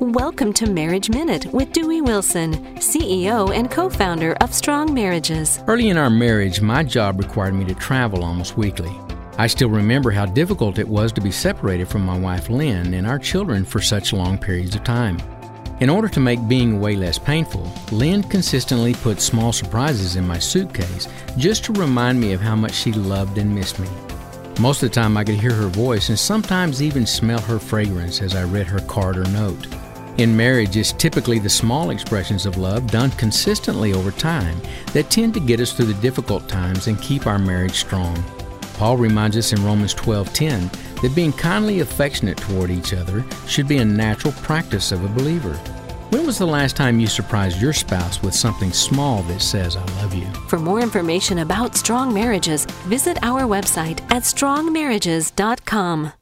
Welcome to Marriage Minute with Dewey Wilson, CEO and co founder of Strong Marriages. Early in our marriage, my job required me to travel almost weekly. I still remember how difficult it was to be separated from my wife Lynne and our children for such long periods of time. In order to make being away less painful, Lynne consistently put small surprises in my suitcase just to remind me of how much she loved and missed me. Most of the time, I could hear her voice and sometimes even smell her fragrance as I read her card or note. In marriage, it's typically the small expressions of love done consistently over time that tend to get us through the difficult times and keep our marriage strong. Paul reminds us in Romans 12:10 that being kindly affectionate toward each other should be a natural practice of a believer. When was the last time you surprised your spouse with something small that says, I love you? For more information about strong marriages, visit our website at strongmarriages.com.